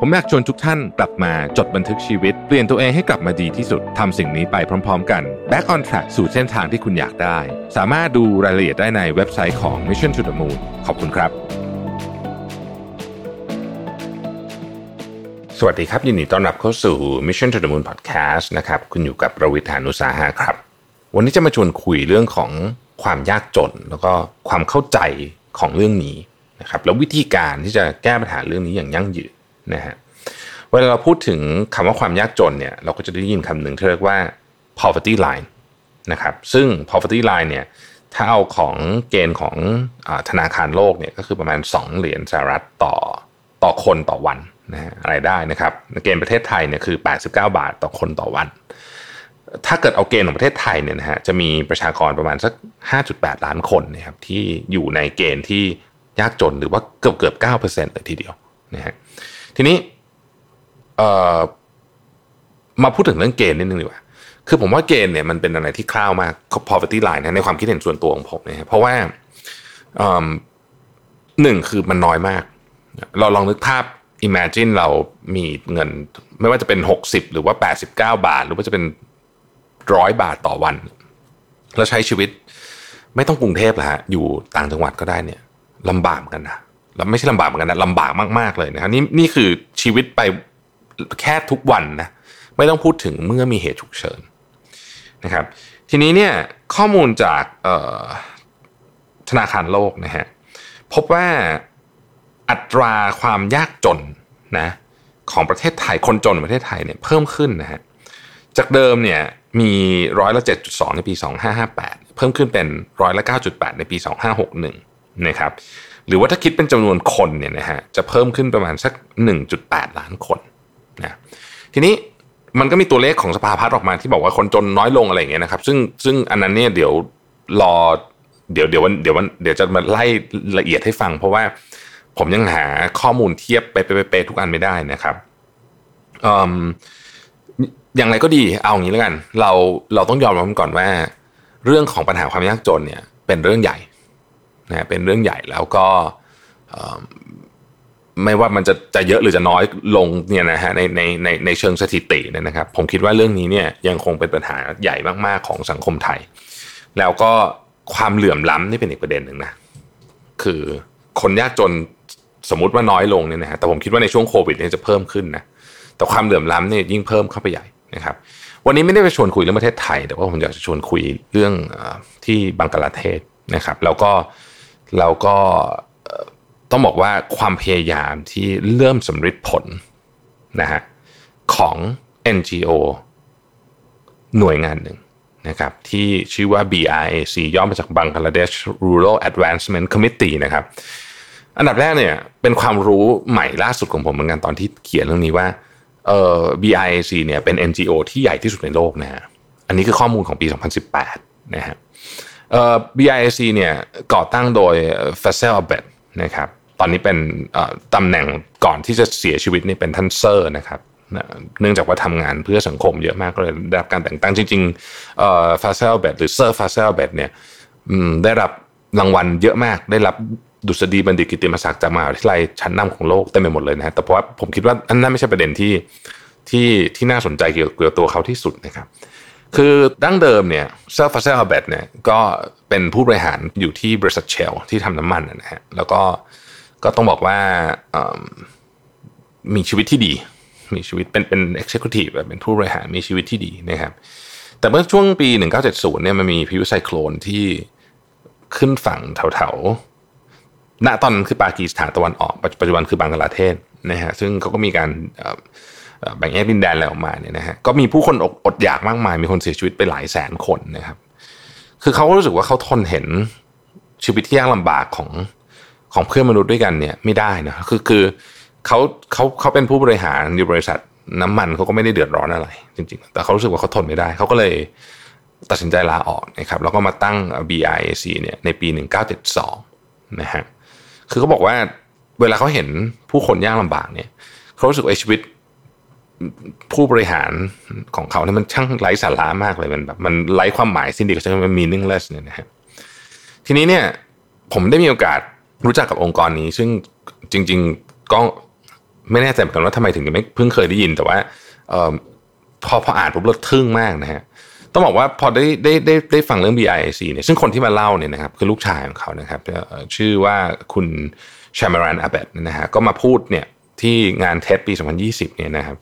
ผมอยากชวนทุกท่านกลับมาจดบันทึกชีวิต เปลี่ยนตัวเองให้กลับมาดีที่สุดทำสิ่งนี้ไปพร้อม ๆ กัน Back on Track สู่เส้นทางที่คุณอยากได้ สามารถดูรายละเอียดได้ในเว็บไซต์ของ Mission to the Moon ขอบคุณครับ สวัสดีครับ ยินดีต้อนรับเข้าสู่ Mission to the Moon Podcast นะครับคุณอยู่กับประวิทยานุสาหะครับ วันนี้จะมาชวนคุยเรื่องของความยากจน แล้วก็ความเข้าใจของเรื่องนี้นะครับแล้ววิธีการที่จะแก้ปัญหาเรื่องนี้อย่างยั่งยืน นะฮะเวลาเราพูดถึงคำว่าความยากจนเนี่ยเราก็จะได้ยินคำหนึ่งที่เรียกว่า poverty line นะครับซึ่ง poverty line เนี่ยถ้าเอาของเกณฑ์ของอธนาคารโลกเนี่ยก็คือประมาณ 2 เหรียญสหรัฐต่อต่อคนต่อวันนะฮะอะไรได้นะครับเกณฑ์ประเทศไทยเนี่ยคือ 89 บาทต่อคนต่อวัน ถ้าเกิดเอาเกณฑ์ของประเทศไทยเนี่ยนะฮะจะมีประชากรประมาณสัก 5.8 ล้านคนนะครับที่อยู่ในเกณฑ์ที่ยากจนหรือว่าเกือบเกือบ9%เลยทีเดียวนะฮะ ทีนี้มาพูดถึงเรื่องเกณฑ์นิดนึงดีกว่า คือผมว่าเกณฑ์เนี่ยมันเป็นอะไรที่คร่าวมาก poverty line นะในความคิดเห็นส่วนตัวของผมนะเพราะว่าหนึ่งคือมันน้อยมาก เราลองนึกภาพ imagine เรามีเงิน ไม่ว่าจะเป็น 60 หรือว่า 89 บาท หรือว่าจะเป็นร้อยบาทต่อวัน แล้วใช้ชีวิต ไม่ต้องกรุงเทพละฮะอยู่ต่างจังหวัดก็ได้เนี่ยลำบากกันนะ แล้วไม่ใช่ลำบากเหมือนกันนะลำบากมากๆเลยนะครับนี่นี่คือชีวิตไปแค่ทุกวันนะไม่ต้องพูดถึงเมื่อมีเหตุฉุกเฉินนะครับ ทีนี้เนี่ยข้อมูลจากธนาคารโลกนะฮะพบว่าอัตราความยากจนนะของประเทศไทยคนจนประเทศไทยเนี่ยเพิ่มขึ้นนะฮะจากเดิมเนี่ยมีร้อยละเจ็ดจุดสองในปีสองห้าห้าแปดเพิ่มขึ้นเป็นร้อยละเก้าจุดแปดในปีสองห้าหกหนึ่งนะครับ หรือว่าถ้าคิดเป็นจำนวนคนเนี่ยนะฮะจะเพิ่มขึ้นประมาณสัก 1.8 ล้านคนนะทีนี้มันก็มีตัวเลขของสภาพัฒน์ออกมาที่บอกว่าคนจนน้อยลงอะไรอย่างเงี้ยนะครับ ซึ่งซึ่งอันนั้นเนี่ยเดี๋ยวรอเดี๋ยวเดี๋ยววันเดี๋ยววันเดี๋ยวจะมาไล่ละเอียดให้ฟัง เพราะว่าผมยังหาข้อมูลเทียบไปไปไปทุกอันไม่ได้นะครับอย่างไรก็ดีเอาอย่างนี้แล้วกัน เราเราต้องยอมรับก่อนว่า เรื่องของปัญหาความยากจนเนี่ย เป็นเรื่องใหญ่ นะเป็นเรื่องใหญ่แล้วก็ไม่ว่ามันจะจะเยอะหรือจะน้อยลงเนี่ยนะฮะในในในในเชิงสถิติเนี่ยนะครับ ผมคิดว่าเรื่องนี้เนี่ยยังคงเป็นปัญหาใหญ่มากๆของสังคมไทย แล้วก็ความเหลื่อมล้ำนี่เป็นอีกประเด็นหนึ่งนะคือคนยากจนสมมติว่าน้อยลงเนี่ยนะฮะแต่ผมคิดว่าในช่วงโควิดเนี่ยจะเพิ่มขึ้นนะแต่ความเหลื่อมล้ำเนี่ยยิ่งเพิ่มเข้าไปใหญ่นะครับ วันนี้ไม่ได้ไปชวนคุยเรื่องประเทศไทย แต่ว่าผมอยากจะชวนคุยเรื่องที่บังกลาเทศนะครับ แล้วก็ แล้วก็ต้องบอกว่าความพยายามที่เริ่มสำเร็จผลนะฮะของ NGO หน่วยงานหนึ่งนะครับที่ชื่อว่า BRAC ย่อมาจาก Bangladesh Rural Advancement Committee นะครับ อันดับแรกเนี่ยเป็นความรู้ใหม่ล่าสุดของผมเหมือนกันตอนที่เขียนเรื่องนี้ว่าเอ่อ BRAC เนี่ยเป็น NGO ที่ใหญ่ที่สุดในโลกนะฮะอันนี้คือข้อมูลของปี 2018 นะฮะ BRAC เนี่ยก่อตั้งโดย f a s e l Abed นะครับตอนนี้เป็นตำแหน่งก่อนที่จะเสียชีวิตนี่เป็นท่านเซอร์นะครับเนื่องจากว่าทำงานเพื่อสังคมเยอะมากก็เลยได้รับการแต่งตั้งจริงๆฟาเซล อาเบดหรือเซอร์ฟาเซล อาเบดเนี่ยได้รับรางวัลเยอะมาก ได้รับดุษฎีบัณฑิตกิตติมศักดิ์จากมหาวิทยาลัยชั้นนำของโลกเต็มไปหมดเลยนะแต่เพราะว่าผมคิดว่าอันนั้นไม่ใช่ประเด็นที่ที่ที่น่าสนใจเกี่ยวกับตัวเขาที่สุดนะครับ คือดั้งเดิมเนี่ยเซอร์ฟาเซลอาเบดเนี่ยก็เป็นผู้บริหารอยู่ที่บริษัทเชลล์ที่ทำน้ำมันนะฮะแล้วก็ก็ต้องบอกว่ามีชีวิตที่ดี มีชีวิตเป็นเป็น executive เป็นผู้บริหารมีชีวิตที่ดีนะครับแต่เมื่อช่วงปี 1970เนี่ยมันมีพายุไซโคลนที่ขึ้นฝั่งแถวๆณตอนนั้นคือปากีสถานตะวันออก ปัจจุบันคือบังกลาเทศนะฮะซึ่งเขาก็มีการ แบ่งแยกดินแดนอะไรออกมาเนี่ยนะฮะก็มีผู้คนอดอยากมากมาย มีคนเสียชีวิตไปหลายแสนคนนะครับ คือเขาก็รู้สึกว่าเขาทนเห็นชีวิตที่ยากลำบากของของเพื่อนมนุษย์ด้วยกันเนี่ยไม่ได้นะคือคือเขาเขาเขาเป็นผู้บริหารอยู่บริษัทน้ำมันเขาก็ไม่ได้เดือดร้อนอะไร จริง ๆ แต่เขารู้สึกว่าเขาทนไม่ได้เขาก็เลยตัดสินใจลาออกนะครับแล้วก็มาตั้ง BIAC เนี่ยในปี 1972นะฮะคือเขาบอกว่าเวลาเขาเห็นผู้คนยากลำบากเนี่ยเขารู้สึกว่าชีวิต ผู้บริหารของเขาเนี่ยมันช่างไร้สาระมากเลยมันแบบมันไร้ความหมายสิ้นดีก็ใช้คำว่า meaningless เนี่ยนะฮะทีนี้เนี่ยผมได้มีโอกาสรู้จักกับองค์กรนี้ ซึ่งจริง ๆก็ไม่แน่ใจเหมือนกันว่าทำไมถึงไม่เพิ่งเคยได้ยินแต่ว่าออพอพออ่านผมเลิกทึ่งมากนะฮะต้องบอกว่าพอได้ได้ได้ได้ฟังเรื่อง BIC เนี่ยซึ่งคนที่มาเล่าเนี่ยนะครับคือลูกชายของเขานะครับชื่อว่าคุณชามารานอาเบตนะฮะก็มาพูดเนี่ย ที่งานเทสปี 2020 เนี่ยนะครับ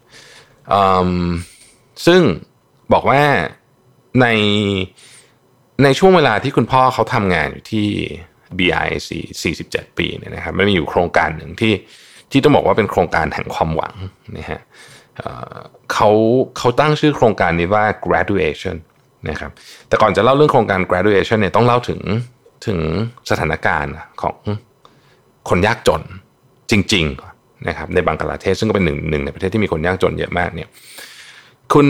ซึ่งบอกว่าในในช่วงเวลาที่คุณพ่อเขาทำงานอยู่ที่ BIC 47 ปีเนี่ยนะครับมันมีอยู่โครงการหนึ่งที่ที่ต้องบอกว่าเป็นโครงการแห่งความหวังนะฮะเขาเขาตั้งชื่อโครงการนี้ว่า graduation นะครับแต่ก่อนจะเล่าเรื่องโครงการ graduation เนี่ยต้องเล่าถึงถึงสถานการณ์ของคนยากจนจริงๆน นะครับในบังกลาเทศซึ่งก็เป็นหนึ่งหนึ่งในประเทศที่มีคนยากจนเยอะมากเนี่ยคุณ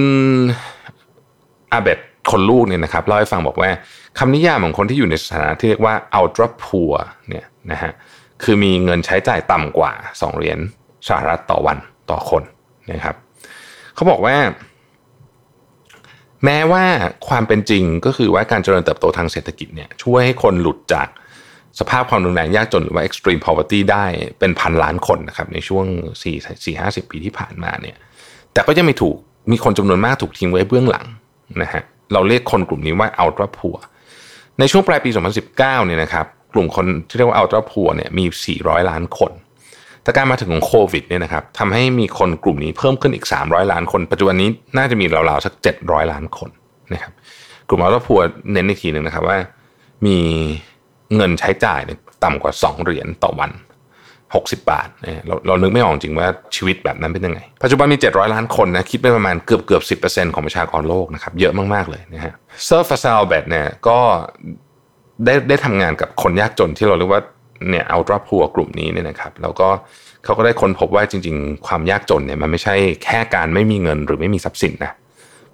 อาเบตคนลูกเนี่ยนะครับเล่าให้ฟังบอกว่าคำนิยามของคนที่อยู่ในสถานะที่เรียกว่า ultra poor เนี่ยนะฮะคือมีเงินใช้จ่ายต่ำกว่า 2 เหรียญสหรัฐต่อวันต่อคนนะครับเขาบอกว่า แม้ว่าความเป็นจริงก็คือว่าการเจริญเติบโตทางเศรษฐกิจเนี่ยช่วยให้คนหลุดจาก สภาพความรุนแรงยากจนหรือว่า extreme poverty ได้เป็นพันล้านคนนะครับในช่วง 4 4 50 ปีที่ผ่านมาเนี่ยแต่ก็ยังไม่ถูกมีคนจำนวนมากถูกทิ้งไว้เบื้องหลังนะฮะเราเรียกคนกลุ่มนี้ว่า ultra poor ในช่วงปลายปี 2019เนี่ยนะครับกลุ่มคนที่เรียกว่า ultra poor เนี่ยมี 400 ล้านคน แต่การมาถึงของโควิดเนี่ยนะครับทำให้มีคนกลุ่มนี้เพิ่มขึ้นอีก 300 ล้านคน ปัจจุบันนี้น่าจะมีราวๆสัก 700 ล้านคนนะครับกลุ่ม ultra poor เน้นอีกทีหนึ่งนะครับว่ามี เงินใช้จ่ายเนี่ยต่ำกว่า 2 เหรียญต่อวัน 60 บาทเราเรานึกไม่ออกจริงว่าชีวิตแบบนั้นเป็นยังไง ปัจจุบันมี 700 ล้านคนนะคิดเป็นประมาณเกือบเกือบ 10%ของประชากรโลกนะครับเยอะมากๆเลยนะฮะเซอร์ฟาซาลเบตเนี่ยก็ได้ได้ทำงานกับคนยากจนที่เราเรียกว่าเนี่ยอัลตร้าพัวกลุ่มนี้เนี่ยนะครับแล้วก็เขาก็ได้ค้นพบว่าจริง ๆ ความยากจนเนี่ยมันไม่ใช่แค่การไม่มีเงินหรือไม่มีทรัพย์สินนะ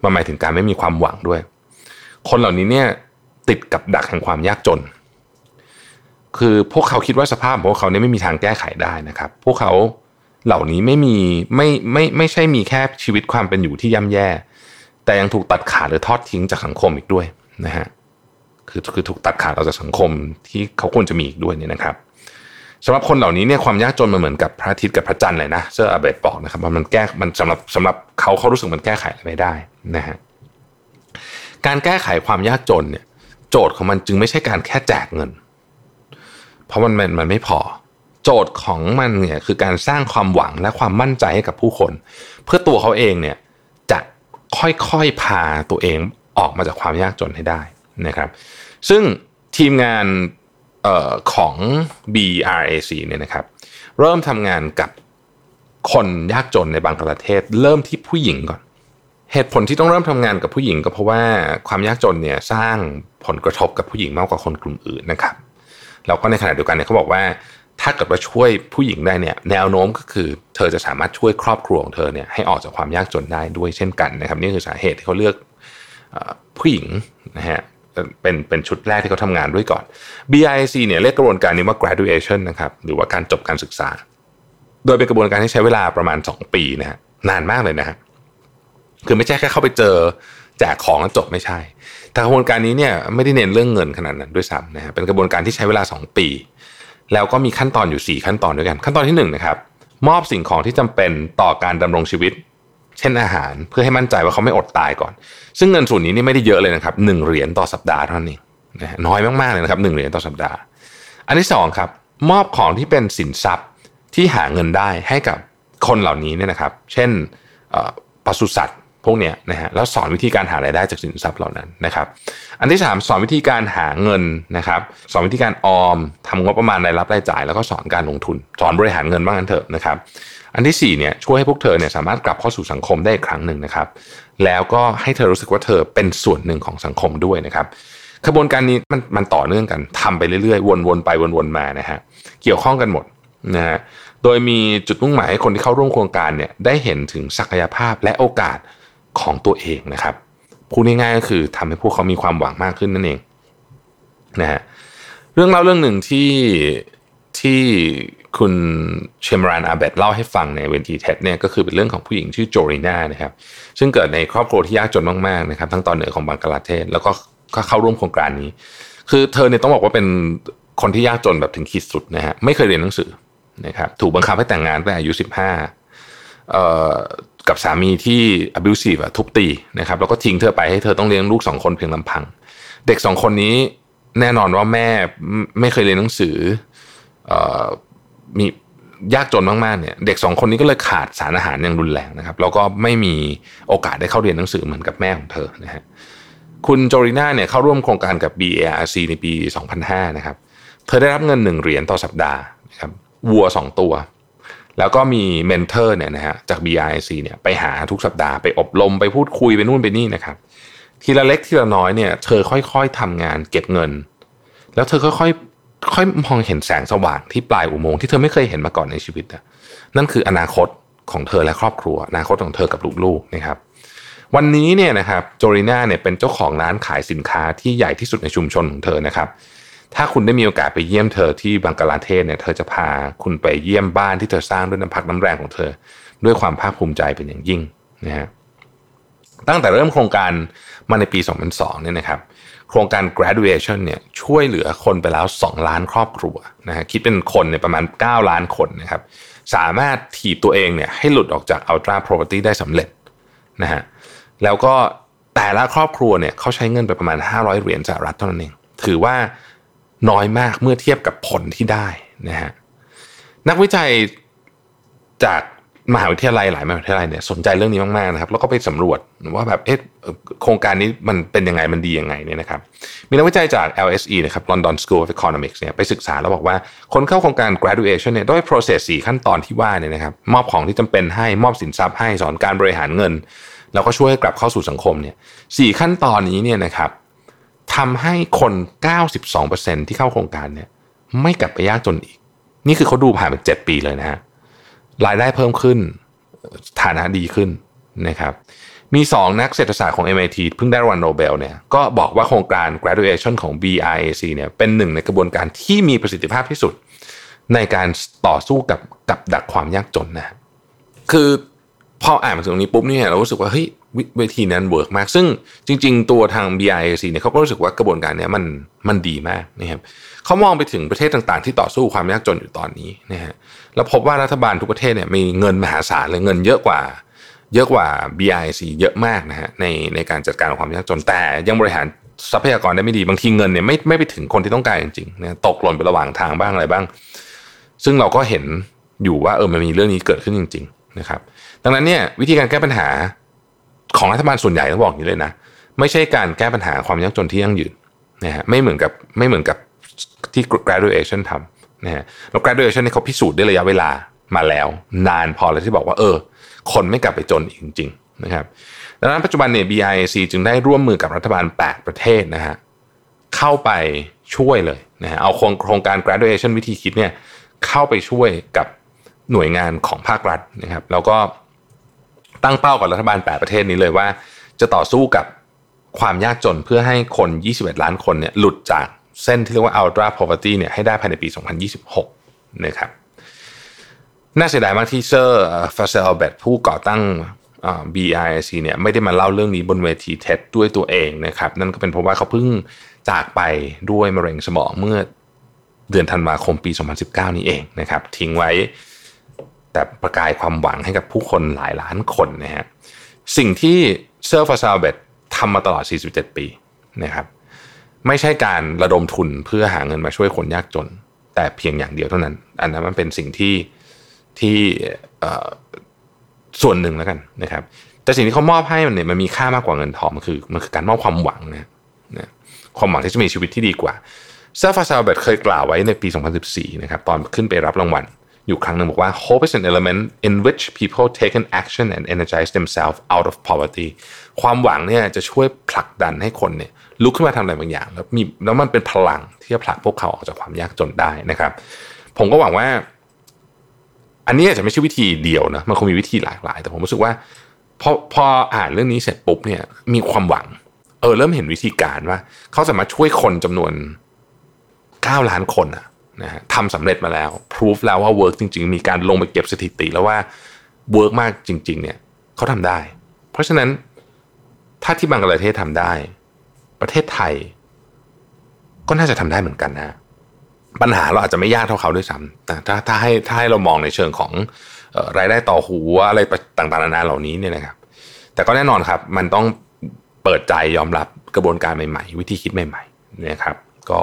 มันหมายถึงการไม่มีความหวังด้วย คนเหล่านี้เนี่ยติดกับดักแห่งความยากจน คือพวกเขาคิดว่าสภาพของพวกเขาเนี่ยไม่มีทางแก้ไขได้นะครับ พวกเขาเหล่านี้ไม่มีไม่ไม่ไม่ใช่มีแค่ชีวิตความเป็นอยู่ที่ย่ำแย่ แต่ยังถูกตัดขาดหรือทอดทิ้งจากสังคมอีกด้วยนะฮะคือคือถูกตัดขาดออกจากสังคมที่เขาควรจะมีอีกด้วยเนี่ยนะครับสำหรับคนเหล่านี้เนี่ยความยากจนมันเหมือนกับพระอาทิตย์กับพระจันทร์เลยนะเซอร์อาเบตบอกนะครับว่ามันแก้มันสำหรับสำหรับเขาเขารู้สึกมันแก้ไขไม่ได้นะฮะการแก้ไขความยากจนเนี่ย โจทย์ของมันจึงไม่ใช่การแค่แจกเงิน เพราะมันมันมันไม่พอ โจทย์ของมันเนี่ยคือการสร้างความหวังและความมั่นใจให้กับผู้คน เพื่อตัวเขาเองเนี่ยจะค่อยๆพาตัวเองออกมาจากความยากจนให้ได้นะครับ ซึ่งทีมงานออของ BRAC เนี่ยนะครับ เริ่มทำงานกับคนยากจนในบางประเทศ เริ่มที่ผู้หญิงก่อน เหตุผลที่ต้องเริ่มทำงานกับผู้หญิงก็เพราะว่าความยากจนเนี่ยสร้างผลกระทบกับผู้หญิงมากกว่าคนกลุ่มอื่นนะครับ แล้วก็ในขณะเดียวกันเนี่ยเขาบอกว่าถ้าเกิดว่าช่วยผู้หญิงได้เนี่ยแนวโน้มก็คือเธอจะสามารถช่วยครอบครัวของเธอเนี่ยให้ออกจากความยากจนได้ด้วยเช่นกันนะครับนี่คือสาเหตุที่เขาเลือกผู้หญิงนะฮะเป็นเป็นชุดแรกที่เขาทำงานด้วยก่อน BIC เนี่ยเรียกกระบวนการนี้ว่า graduation นะครับหรือว่าการจบการศึกษา โดยเป็นกระบวนการที่ใช้เวลาประมาณ 2 ปีนะฮะนานมากเลยนะฮะคือไม่ใช่แค่เข้าไปเจอแจกของแล้วจบไม่ใช่ แต่กระบวนการนี้เนี่ยไม่ได้เน้นเรื่องเงินขนาดนั้นด้วยซ้ำนะฮะเป็นกระบวนการที่ใช้เวลา 2 ปี แล้วก็มีขั้นตอนอยู่ 4 ขั้นตอนด้วยกัน ขั้นตอนที่1นนะครับมอบสิ่งของที่จำเป็นต่อการดำรงชีวิต เช่นอาหารเพื่อให้มั่นใจว่าเขาไม่อดตายก่อน ซึ่งเงินส่วนนี้นี่ไม่ได้เยอะเลยนะครับหนึ่งเหรียญต่อสัปดาห์เท่านั้นเองน้อยมากๆเลยนะครับหนึ่งเหรียญต่อสัปดาห์ อันที่สองครับมอบของที่เป็นสินทรัพย์ที่หาเงินได้ให้กับคนเหล่านี้เนี่ยนะครับ เช่นปศุสัตว์ พวกเนี้ยนะฮะแล้วสอนวิธีการหารายได้จากสินทรัพย์เหล่านั้นนะครับ อันที่ 3 สอนวิธีการหาเงินนะครับ สอนวิธีการออมทำงบประมาณรายรับรายจ่าย แล้วก็สอนการลงทุน สอนบริหารเงินบ้างกันเถอะนะครับ อันที่4เนี่ยช่วยให้พวกเธอเนี่ยสามารถกลับเข้าสู่สังคมได้อีกครั้งหนึ่งนะครับ แล้วก็ให้เธอรู้สึกว่าเธอเป็นส่วนหนึ่งของสังคมด้วยนะครับขบวนการนี้มันมันต่อเนื่องกันทำไปเรื่อยๆ วนๆไปวนๆมานะฮะเกี่ยวข้องกันหมดนะฮะโดยมีจุดมุ่งหมายให้คนที่เข้าร่วมโครงการเนี่ยได้เห็นถึงศักยภาพและโอกาส ของตัวเองนะครับพูดง่ายๆก็คือทำให้พวกเขามีความหวังมากขึ้นนั่นเองนะฮะเรื่องเล่าเรื่องหนึ่งที่ที่คุณเชมรานอาเบตเล่าให้ฟังในเวนทีเท็เนี่ยก็คือเป็นเรื่องของผู้หญิงชื่อโจรีนานะครับซึ่งเกิดในครอบครัวที่ยากจนมากๆนะครับทั้งตอนเหนือของบังกลาเทศ แล้วก็เข้าร่วมโครงการนี้ คือเธอเนี่ยต้องบอกว่าเป็นคนที่ยากจนแบบถึงขีดสุดนะฮะไม่เคยเรียนหนังสือนะครับถูกบังคับให้แต่งงานตั้งแต่อายุสิบห้า กับสามีที่ abusive ทุบตีนะครับแล้วก็ทิ้งเธอไปให้เธอต้องเลี้ยงลูกสองคนเพียงลำพัง เด็กสองคนนี้แน่นอนว่าแม่ไม่เคยเรียนหนังสือมียากจนมากๆเนี่ยเด็กสองคนนี้ก็เลยขาดสารอาหารอย่างรุนแรงนะครับแล้วก็ไม่มีโอกาสได้เข้าเรียนหนังสือเหมือนกับแม่ของเธอนะฮะคุณโจริน่าเนี่ยเข้าร่วมโครงการกับ BARC ในปี 2005 นะครับ เธอได้รับเงินหนึ่งเหรียญต่อสัปดาห์นะครับวัวสองตัว แล้วก็มีเมนเทอร์เนี่ยนะฮะจาก BRC เนี่ยไปหาทุกสัปดาห์ไปอบรมไปพูดคุยไปนู่นไปนี่นะครับทีละเล็กทีละน้อยเนี่ยเธอค่อยๆทำงานเก็บเงิน แล้วเธอค่อยๆค่อยมองเห็นแสงสว่างที่ปลายอุโมงค์ที่เธอไม่เคยเห็นมาก่อนในชีวิตนะนั่นคืออนาคตของเธอและครอบครัว อนาคตของเธอกับลูกๆนะครับวันนี้เนี่ยนะครับโจริน่าเนี่ยเป็นเจ้าของร้านขายสินค้าที่ใหญ่ที่สุดในชุมชนของเธอนะครับ ถ้าคุณได้มีโอกาสไปเยี่ยมเธอที่บังกลาเทศเนี่ยเธอจะพาคุณไปเยี่ยมบ้านที่เธอสร้างด้วยน้ำพักน้ำแรงของเธอ ด้วยความภาคภูมิใจเป็นอย่างยิ่งนะฮะตั้งแต่เริ่มโครงการมาในปี 2002 เนี่ยนะครับ โครงการ graduation เนี่ยช่วยเหลือคนไปแล้ว 2 ล้านครอบครัวนะฮะคิดเป็นคนเนี่ยประมาณ 9 ล้านคนนะครับ สามารถถีบตัวเองเนี่ยให้หลุดออกจาก ultra poverty ได้สำเร็จนะฮะแล้วก็แต่ละครอบครัวเนี่ยเขาใช้เงินไปประมาณ 500 เหรียญสหรัฐเท่านั้นเอง ถือว่า น้อยมากเมื่อเทียบกับผลที่ได้นะฮะนักวิจัยจากมหาวิทยาลัยหลายมหาวิทยาลัยเนี่ยสนใจเรื่องนี้มากๆนะครับ แล้วก็ไปสำรวจว่าแบบเอ๊ะโครงการนี้มันเป็นยังไงมันดียังไงเนี่ยนะครับ มีนักวิจัยจาก LSE นะครับ London School of Economics เนี่ยไปศึกษาแล้วบอกว่าคนเข้าโครงการ graduation เนี่ยด้วย process 4 ขั้นตอนที่ว่าเนี่ยนะครับมอบของที่จำเป็นให้มอบสินทรัพย์ให้สอนการบริหารเงิน แล้วก็ช่วยกลับเข้าสู่สังคมเนี่ยสขั้นตอนนี้เนี่ยนะครับ ทำให้คน 92%ที่เข้าโครงการเนี่ยไม่กลับไปยากจนอีก นี่คือเขาดูผ่านไป7ปีเลยนะฮะรายได้เพิ่มขึ้น ฐานะดีขึ้นนะครับมี 2 นักเศรษฐศาสตร์ของ MIT เพิ่งได้รางวัลโนเบลเนี่ยก็บอกว่าโครงการ graduation ของ BRAC เนี่ยเป็นหนึ่งในกระบวนการที่มีประสิทธิภาพที่สุด ในการต่อสู้กับกับดักความยากจนนะคือ พออ่านมาถึงตรงนี้ปุ๊บเนี่ยเรารู้สึกว่าเฮ้ยวิธีนั้นเวิร์กมาก ซึ่งจริง ๆ ตัวทาง BRAC เนี่ยเขาก็รู้สึกว่ากระบวนการนี้มันมันดีมากนะครับเขามองไปถึงประเทศต่างๆ ที่ต่อสู้ความยากจนอยู่ตอนนี้นะฮะแล้วพบว่ารัฐบาลทุกประเทศเนี่ยมีเงินมหาศาลเลยเงินเยอะกว่า เยอะกว่า BIC เยอะมากนะฮะในในการจัดการความยากจนแต่ยังบริหารทรัพยากรได้ไม่ดีบางทีเงินเนี่ยไม่ไม่ไปถึงคนที่ต้องการจริงๆนะตกหล่นไประหว่างทางบ้างอะไรบ้าง ซึ่งเราก็เห็นอยู่ว่าเออมันมีเรื่องนี้เกิดขึ้นจริง ๆ นะครับ ดังนั้นเนี่ยวิธีการแก้ปัญหาของรัฐบาลส่วนใหญ่ต้องบอกอย่างนี้เลยนะไม่ใช่การแก้ปัญหาความยากจนที่ยั่งยืนนะฮะไม่เหมือนกับไม่เหมือนกับที่ graduation ทำนะฮะแล้ว graduation นี่เขาพิสูจน์ได้ระยะเวลามาแล้ว นานพอแล้วที่บอกว่าเออ คนไม่กลับไปจนอีกจริงๆนะครับดังนั้นปัจจุบันเนี่ย BIC จึงได้ร่วมมือกับรัฐบาล 8 ประเทศนะฮะเข้าไปช่วยเลยนะฮะเอาโครงการ graduation วิธีคิดเนี่ยเข้าไปช่วยกับ หน่วยงานของภาครัฐนะครับแล้วก็ตั้งเป้ากับรัฐบาล 8 ประเทศนี้เลยว่า จะต่อสู้กับความยากจนเพื่อให้คน 21 ล้านคนเนี่ยหลุดจากเส้นที่เรียกว่า ultra poverty เนี่ยให้ได้ภายในปี 2026 นะครับน่าเสียดายมากที่เซอร์ฟาเซล อาเบดผู้ก่อตั้ง BRAC เนี่ยไม่ได้มาเล่าเรื่องนี้บนเวที TED ด้วยตัวเองนะครับนั่นก็เป็นเพราะว่าเขาเพิ่งจากไปด้วยมะเร็งสมองเมื่อเดือนธันวาคมปี 2019 นี้เองนะครับทิ้งไว้ แต่ประกายความหวังให้กับผู้คนหลายล้านคนนะฮะสิ่งที่เซอร์ฟาซาเบตทำมาตลอด 47 ปีนะครับไม่ใช่การระดมทุนเพื่อหาเงินมาช่วยคนยากจน แต่เพียงอย่างเดียวเท่านั้น อันนั้นมันเป็นสิ่งที่ที่ส่วนหนึ่งแล้วกันนะครับ แต่สิ่งที่เขามอบให้มันเนี่ยมันมีค่ามากกว่าเงินทองมันคือมันคือการมอบความหวังนะนะความหวังที่จะมีชีวิตที่ดีกว่าเซอร์ฟาซาเบตเคยกล่าวไว้ในปี 2014 นะครับตอนขึ้นไปรับรางวัล อยู่ครั้งหนึ่งบอกว่า hope is an element in which people take an action and energize themselves out of poverty ความหวังเนี่ยจะช่วยผลักดันให้คนเนี่ยลุกขึ้นมาทำอะไรบางอย่าง แล้วมีแล้วมันเป็นพลังที่จะผลักพวกเขาออกจากความยากจนได้นะครับ ผมก็หวังว่า อันนี้อาจจะไม่ใช่วิธีเดียวนะมันคงมีวิธีหลากหลาย แต่ผมรู้สึกว่าพอพออ่านเรื่องนี้เสร็จปุ๊บเนี่ยมีความหวัง เออเริ่มเห็นวิธีการว่า เขาสามารถช่วยคนจำนวน9ล้านคนอะ นะฮะทำสำเร็จมาแล้วพิสูจน์แล้วว่าเวิร์กจริง ๆ มีการลงไปเก็บสถิติแล้วว่าเวิร์กมากจริง ๆ เนี่ยเขาทำได้ เพราะฉะนั้นถ้าที่บังกลาเทศทำได้ ประเทศไทย ก็น่าจะทำได้เหมือนกันนะปัญหาเราอาจจะไม่ยากเท่าเขาด้วยซ้ำแต่ถ้าถ้าให้ถ้าให้เรามองในเชิงของรายได้ต่อหัวอะไรต่างๆนานาเหล่านี้เนี่ยนะครับ แต่ก็แน่นอนครับ มันต้องเปิดใจยอมรับกระบวนการใหม่ ๆ วิธีคิดใหม่ๆนะครับ ก็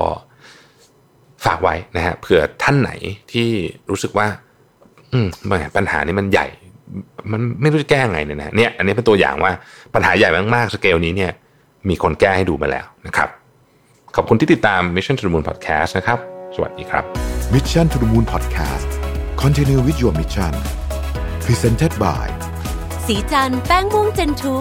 ฝากไว้นะฮะเผื่อท่านไหนที่รู้สึกว่า อืมแหมปัญหานี้มันใหญ่ มันไม่รู้จะแก้ไงเนี่ยนะเนี่ย อันนี้เป็นตัวอย่างว่าปัญหาใหญ่มากๆสเกลนี้เนี่ย มีคนแก้ให้ดูมาแล้วนะครับขอบคุณที่ติดตาม Mission to the Moon Podcast นะครับ สวัสดีครับ Mission to the Moon Podcast Continue with your mission Presented by สีจันแป้งม่วงเจนทู